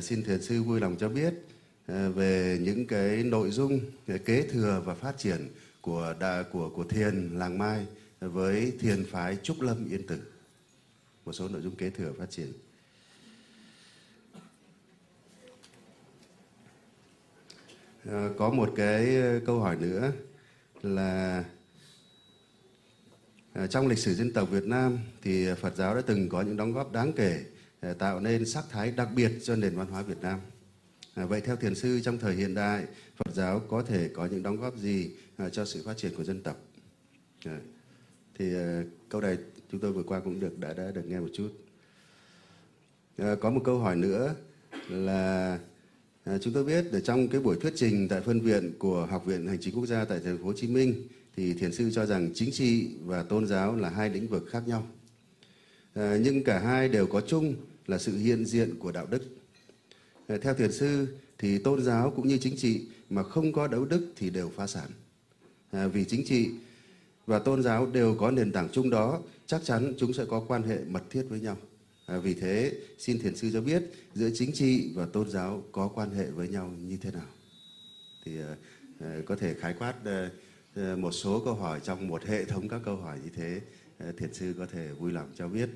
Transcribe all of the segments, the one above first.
Xin thiền sư vui lòng cho biết ờ, về những cái nội dung kế thừa và phát triển của đà, của của thiền làng Mai với thiền phái Trúc Lâm Yên Tử. Một số nội dung kế thừa phát triển. À, có một cái ờ, câu hỏi nữa là à, trong lịch sử dân tộc Việt Nam thì Phật giáo đã từng có những đóng góp đáng kể tạo nên sắc thái đặc biệt cho nền văn hóa Việt Nam. À, vậy theo thiền sư trong thời hiện đại, Phật giáo có thể có những đóng góp gì à, cho sự phát triển của dân tộc? À, thì à, câu này chúng tôi vừa qua cũng được đã đã được nghe một chút. À, có một câu hỏi nữa là à, chúng tôi biết ở trong cái buổi thuyết trình tại phân viện của Học viện Hành chính Quốc gia tại thành phố Hồ Chí Minh thì thiền sư cho rằng chính trị và tôn giáo là hai lĩnh vực khác nhau. À, nhưng cả hai đều có chung là sự hiện diện của đạo đức. Ờ, theo thiền sư thì tôn giáo cũng như chính trị mà không có đạo đức thì đều phá sản. À, vì chính trị và tôn giáo đều có nền tảng chung đó, chắc chắn chúng sẽ có quan hệ mật thiết với nhau. À, vì thế, xin thiền sư cho biết giữa chính trị và tôn giáo có quan hệ với nhau như thế nào? Thì à, có thể khái quát à, một số câu hỏi trong một hệ thống các câu hỏi như thế, à, thiền sư có thể vui lòng cho biết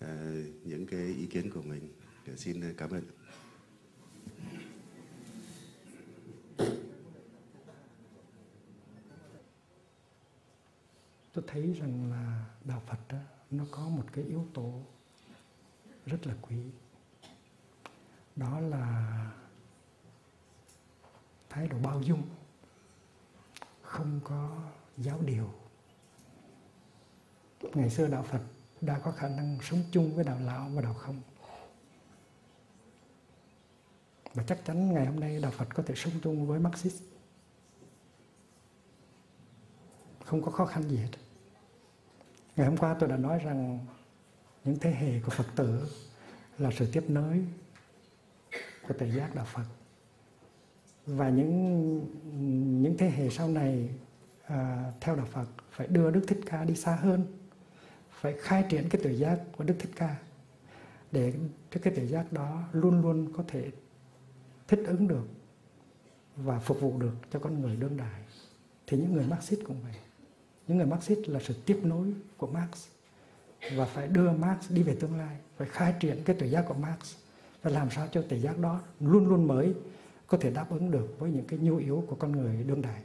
Ờ, những cái ý kiến của mình. Để xin ờ, cảm ơn. tôi thấy rằng là đạo Phật đó, nó có một cái yếu tố rất là quý đó là thái độ bao dung không có giáo điều ngày xưa đạo Phật đã có khả năng sống chung với đạo lão và đạo không? Và chắc chắn ngày hôm nay đạo Phật có thể sống chung với Marxist không có khó khăn gì hết. Ngày hôm qua tôi đã nói rằng những thế hệ của phật tử là sự tiếp nối của tự giác đạo phật. Và những những thế hệ sau này à, theo đạo phật phải đưa đức thích ca đi xa hơn phải khai triển cái tự giác của đức thích ca để cho cái tự giác đó luôn luôn có thể thích ứng được và phục vụ được cho con người đương đại. Thì những người Marxist cũng vậy. Những người Marxist là sự tiếp nối của Marx và phải đưa Marx đi về tương lai, phải khai triển cái tự giác của Marx và làm sao cho tự giác đó luôn luôn mới có thể đáp ứng được với những cái nhu yếu của con người đương đại.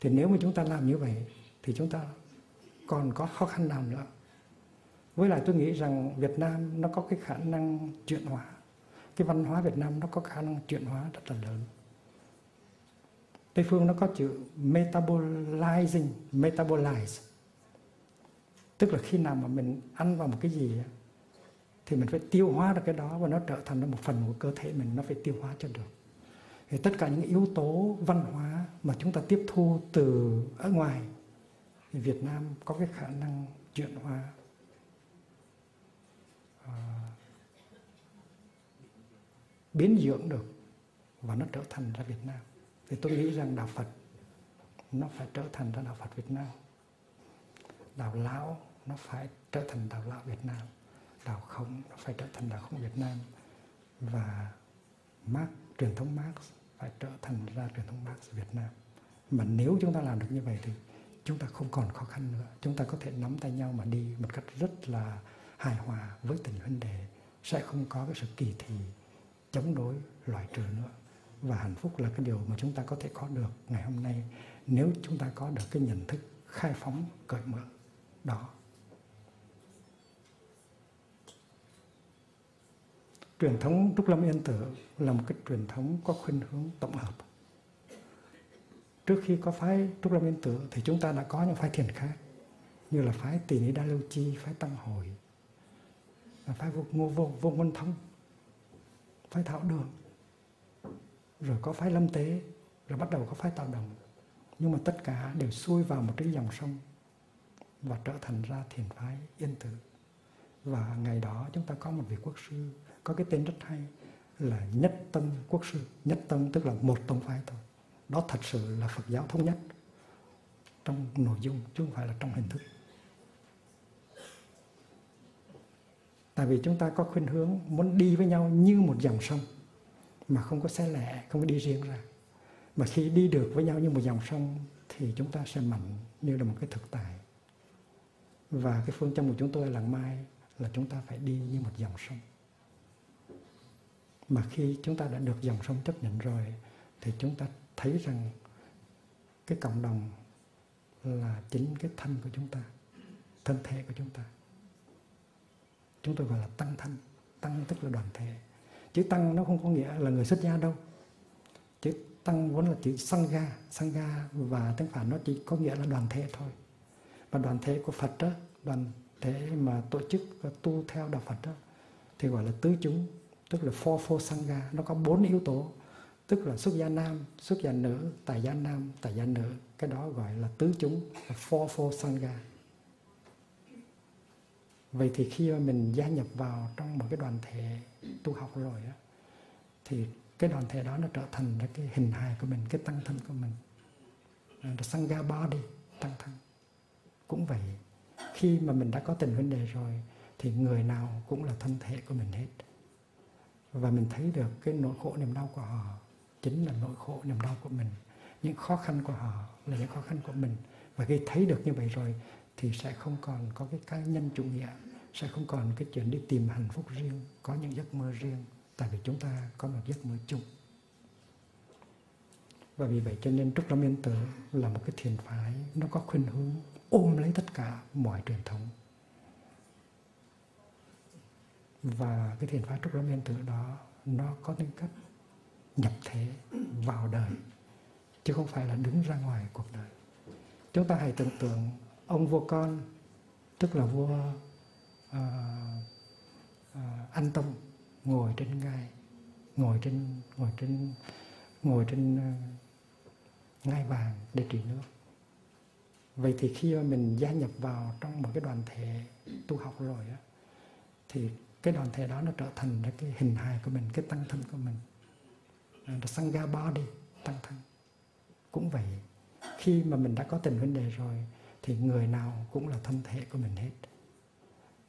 Thì nếu mà chúng ta làm như vậy thì chúng ta còn có khó khăn nào nữa? Với lại tôi nghĩ rằng Việt Nam nó có cái khả năng chuyển hóa cái văn hóa Việt Nam nó có khả năng chuyển hóa rất là lớn Tây phương nó có chữ metabolizing, metabolize. Tức là khi nào mà mình ăn vào một cái gì thì mình phải tiêu hóa được cái đó và nó trở thành một phần của cơ thể mình nó phải tiêu hóa cho được. Thì tất cả những yếu tố văn hóa mà chúng ta tiếp thu từ ở ngoài thì Việt Nam có cái khả năng chuyển hóa À, biến dưỡng được và nó trở thành ra Việt Nam. Thì tôi nghĩ rằng đạo Phật, nó phải trở thành ra đạo Phật Việt Nam. Đạo lão, nó phải trở thành đạo lão Việt Nam. Đạo không, nó phải trở thành đạo không Việt Nam. Và Marx, truyền thống Marx phải trở thành ra truyền thống Marx Việt Nam. Mà nếu chúng ta làm được như vậy thì chúng ta không còn khó khăn nữa. Chúng ta có thể nắm tay nhau mà đi một cách rất là hài hòa với tình huynh đệ, sẽ không có cái sự kỳ thị, chống đối loại trừ nữa. Và hạnh phúc là cái điều mà chúng ta có thể có được ngày hôm nay nếu chúng ta có được cái nhận thức khai phóng, cởi mở. Đó. Truyền thống trúc lâm yên tử là một cái truyền thống có khuynh hướng tổng hợp. Trước khi có phái trúc lâm yên tử thì chúng ta đã có những phái thiền khác, như là phái tỳ ni đa lưu chi, phái tăng hội phái vô, ngô vô vô ngôn thông phái thảo đường. Rồi có phái lâm tế, rồi bắt đầu có phái tạo đồng nhưng mà tất cả đều xuôi vào một cái dòng sông và trở thành ra thiền phái yên tử. Và ngày đó chúng ta có một vị quốc sư, có cái tên rất hay là nhất tâm quốc sư. Nhất tâm tức là một tông phái thôi. Đó thật sự là phật giáo thống nhất trong nội dung, chứ không phải là trong hình thức. Tại vì chúng ta có khuynh hướng muốn đi với nhau như một dòng sông, mà không có xe lẻ, không có đi riêng ra. Mà khi đi được với nhau như một dòng sông thì chúng ta sẽ mạnh như là một cái thực tại. Và cái phương châm của chúng tôi là mai là chúng ta phải đi như một dòng sông. Mà khi chúng ta đã được dòng sông chấp nhận rồi thì chúng ta thấy rằng cái cộng đồng là chính cái thân của chúng ta, thân thể của chúng ta chúng tôi gọi là tăng thân, tăng tức là đoàn thể. Chữ tăng nó không có nghĩa là người xuất gia đâu. Chữ tăng vốn là chữ sangha sangha và tiếng phản nó chỉ có nghĩa là đoàn thể thôi. Và đoàn thể của phật đó, đoàn thể mà tổ chức và tu theo đạo phật đó, thì gọi là tứ chúng, tức là four four sangha nó có bốn yếu tố, tức là xuất gia nam, xuất gia nữ tài gia nam tài gia nữ. Cái đó gọi là tứ chúng, là four four sangha vậy thì khi mà mình gia nhập vào trong một cái đoàn thể tu học rồi á, thì cái đoàn thể đó nó trở thành cái hình hài của mình, cái tăng thân của mình. Là sangha body tăng thân. Cũng vậy, khi mà mình đã có tình huynh đệ rồi, thì người nào cũng là thân thể của mình hết. Và mình thấy được cái nỗi khổ niềm đau của họ chính là nỗi khổ niềm đau của mình. Những khó khăn của họ là những khó khăn của mình. Và khi thấy được như vậy rồi thì sẽ không còn có cái cá nhân chủ nghĩa, sẽ không còn cái chuyện đi tìm hạnh phúc riêng, có những giấc mơ riêng, tại vì chúng ta có một giấc mơ chung. Và vì vậy cho nên Trúc Lâm Yên Tử là một cái thiền phái, nó có khuynh hướng ôm lấy tất cả mọi truyền thống. Và cái thiền phái Trúc Lâm Yên Tử đó, nó có tính cách nhập thế, vào đời, chứ không phải là đứng ra ngoài cuộc đời. Chúng ta hãy tưởng tượng ông vua con tức là vua uh, uh, anh tông ngồi trên ngai ngồi trên ngồi trên ngồi trên uh, ngai vàng để trị nước. Vậy thì khi mà mình gia nhập vào trong một cái đoàn thể tu học rồi á thì cái đoàn thể đó nó trở thành là cái hình hài của mình cái tăng thân của mình. Là sangha body tăng thân. Cũng vậy khi mà mình đã có tình huynh đệ rồi thì người nào cũng là thân thể của mình hết.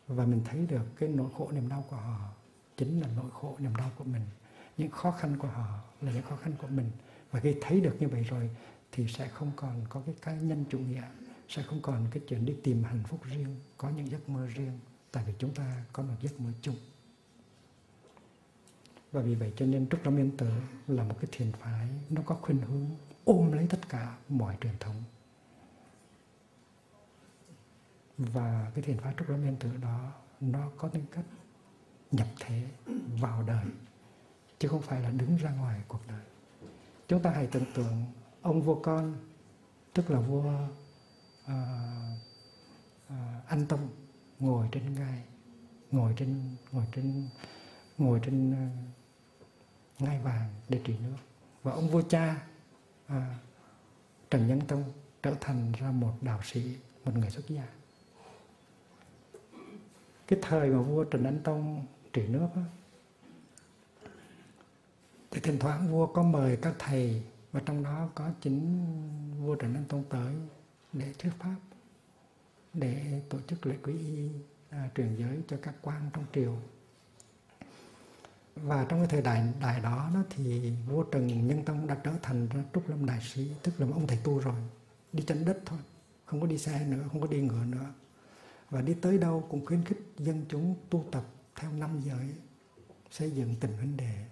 Và mình thấy được cái nỗi khổ niềm đau của họ chính là nỗi khổ niềm đau của mình. Những khó khăn của họ là những khó khăn của mình. Và khi thấy được như vậy rồi thì sẽ không còn có cái cá nhân chủ nghĩa, sẽ không còn cái chuyện đi tìm hạnh phúc riêng, có những giấc mơ riêng. Tại vì chúng ta có một giấc mơ chung. Và vì vậy cho nên Trúc Lâm Yên Tử là một cái thiền phái, nó có khuynh hướng ôm lấy tất cả mọi truyền thống và cái thiền phái Trúc Lâm Yên Tử đó nó có tính cách nhập thế vào đời chứ không phải là đứng ra ngoài cuộc đời. Chúng ta hãy tưởng tượng ông vua con tức là vua ờ, ờ, uh, uh, anh tông ngồi trên ngai ngồi trên ngồi trên ngồi trên uh, ngai vàng để trị nước. Và ông vua cha à, Trần Nhân Tông trở thành ra một đạo sĩ một người xuất gia cái thời mà vua Trần anh Tông trị nước đó, thì thỉnh thoảng vua có mời các thầy và trong đó có chính vua Trần anh Tông tới để thuyết pháp để tổ chức lễ quý y à, truyền giới cho các quan trong triều. Và trong cái thời đại đại đó, đó thì vua Trần Nhân Tông đã trở thành Trúc Lâm Đại Sĩ tức là một ông thầy tu rồi đi chân đất thôi không có đi xe nữa không có đi ngựa nữa và đi tới đâu cũng khuyến khích dân chúng tu tập theo năm giới, xây dựng tình huynh đệ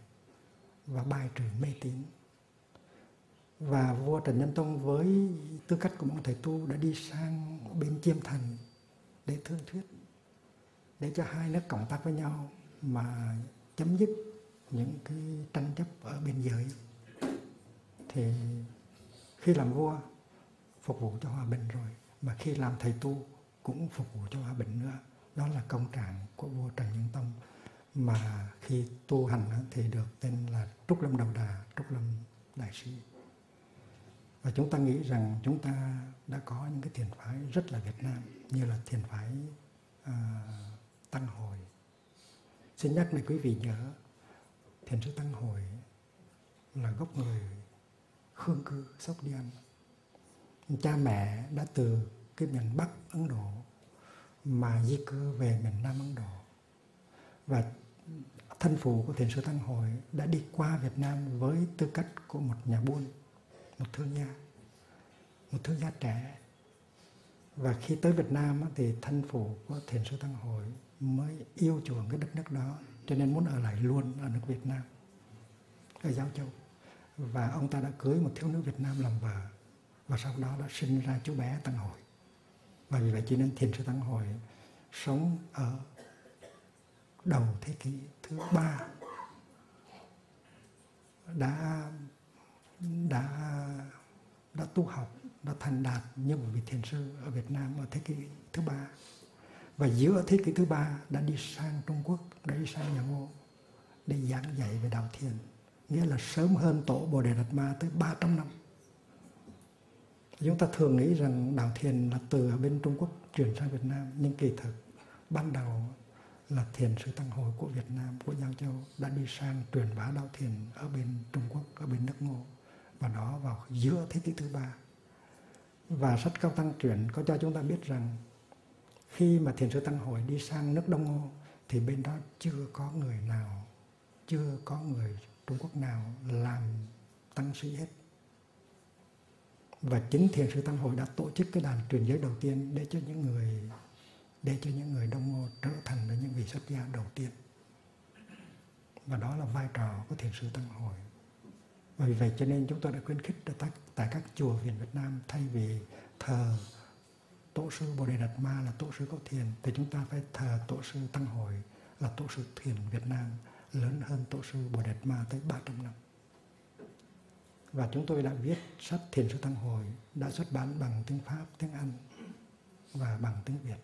và bài trừ mê tín. Và vua Trần Nhân Tông với tư cách của một thầy tu đã đi sang bên Chiêm Thành để thương thuyết, để cho hai nước cộng tác với nhau mà chấm dứt những cái tranh chấp ở biên giới. Thì khi làm vua, phục vụ cho hòa bình rồi. Mà khi làm thầy tu cũng phục vụ cho hòa bình nữa đó là công trạng của vua Trần Nhân Tông mà khi tu hành thì được tên là Trúc Lâm Đầu Đà, Trúc Lâm Đại Sĩ. Và chúng ta nghĩ rằng chúng ta đã có những cái thiền phái rất là Việt Nam như là thiền phái à, Tăng hồi. Xin nhắc này quý vị nhớ, Thiền sư Tăng hồi là gốc người Khương cư Sóc Điên. Cha mẹ đã từ cái miền Bắc Ấn Độ mà di cư về miền Nam Ấn Độ. Và thân phụ của thiền sư Tăng Hội đã đi qua Việt Nam với tư cách của một nhà buôn, một thương gia, một thương gia trẻ. Và khi tới Việt Nam thì thân phụ của thiền sư Tăng Hội mới yêu chuộng cái đất nước đó, cho nên muốn ở lại luôn ở nước Việt Nam, ở Giáo Châu. Và ông ta đã cưới một thiếu nữ Việt Nam làm vợ và sau đó đã sinh ra chú bé Tăng Hội. Và vì vậy cho nên thiền sư Tăng Hội sống ở đầu thế kỷ thứ ba đã đã đã tu học, đã thành đạt như một vị thiền sư ở Việt Nam ở thế kỷ thứ ba. Và giữa thế kỷ thứ ba đã đi sang Trung Quốc, đã đi sang nhà Ngô để giảng dạy về đạo thiền. Nghĩa là sớm hơn tổ Bồ Đề Đạt Ma tới 300 năm chúng ta thường nghĩ rằng đạo thiền là từ ở bên Trung Quốc chuyển sang Việt Nam, nhưng kỳ thực ban đầu là thiền sư tăng hội của Việt Nam, của Giao Châu đã đi sang truyền bá đạo thiền ở bên Trung Quốc, ở bên nước Ngô, và đó vào giữa thế kỷ thứ ba. Và sách cao tăng truyền có cho chúng ta biết rằng khi mà thiền sư tăng hội đi sang nước Đông Ngô, thì bên đó chưa có người nào, chưa có người Trung Quốc nào làm tăng sĩ hết và chính thiền sư tăng hội đã tổ chức cái đàn truyền giới đầu tiên để cho những người để cho những người Đông Ngô trở thành là những vị xuất gia đầu tiên. Và đó là vai trò của thiền sư Tăng Hội. Và vì vậy cho nên chúng tôi đã khuyến khích tại, tại các chùa viện Việt Nam thay vì thờ tổ sư Bồ Đề Đạt Ma là tổ sư có thiền thì chúng ta phải thờ tổ sư Tăng Hội là tổ sư thiền Việt Nam lớn hơn tổ sư Bồ Đề Đạt Ma tới 300 năm. Và chúng tôi đã viết sách Thiền sư Tăng Hội đã xuất bản bằng tiếng Pháp, tiếng Anh và bằng tiếng Việt.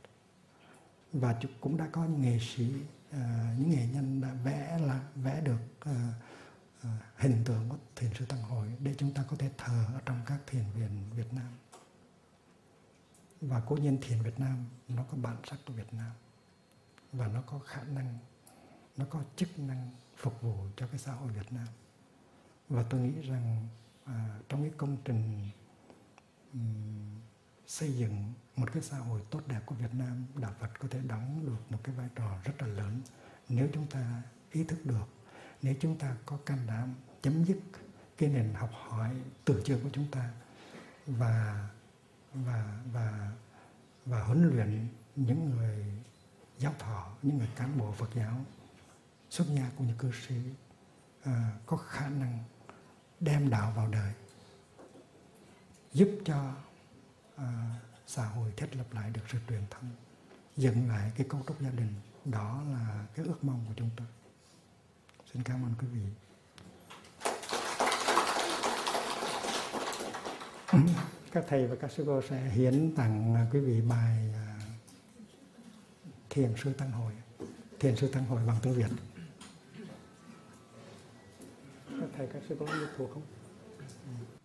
Và cũng đã có những nghệ sĩ à, những nghệ nhân đã vẽ là vẽ được à, à, hình tượng của thiền sư tăng hội để chúng ta có thể thờ ở trong các thiền viện Việt Nam. Và cố nhiên thiền Việt Nam nó có bản sắc của Việt Nam và nó có khả năng nó có chức năng phục vụ cho cái xã hội Việt Nam. Và tôi nghĩ rằng à, trong cái công trình um, xây dựng một cái xã hội tốt đẹp của Việt Nam, Đạo Phật có thể đóng được một cái vai trò rất là lớn. Nếu chúng ta ý thức được, nếu chúng ta có can đảm chấm dứt cái nền học hỏi từ trường của chúng ta và và và và huấn luyện những người giáo thọ, những người cán bộ Phật giáo xuất gia cũng như cư sĩ à, có khả năng đem đạo vào đời giúp cho à, xã hội thiết lập lại được sự truyền thông dựng lại cái cấu trúc gia đình. Đó là cái ước mong của chúng tôi. Xin cảm ơn quý vị. Các thầy và các sư cô sẽ hiến tặng quý vị bài à, thiền sư tăng hội thiền sư tăng hội bằng tiếng việt thầy các sư có thuộc không? Ừ.